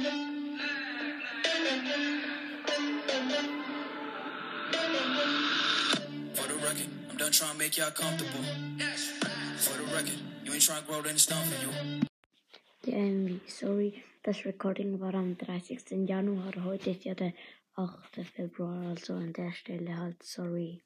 For the record, I'm done trying to make y'all comfortable. For the record, you ain't trying to grow, then it's done for you. Die MV, sorry. Das Recording war am 30. Januar. Heute ist ja der 8. Februar, also an der Stelle halt sorry.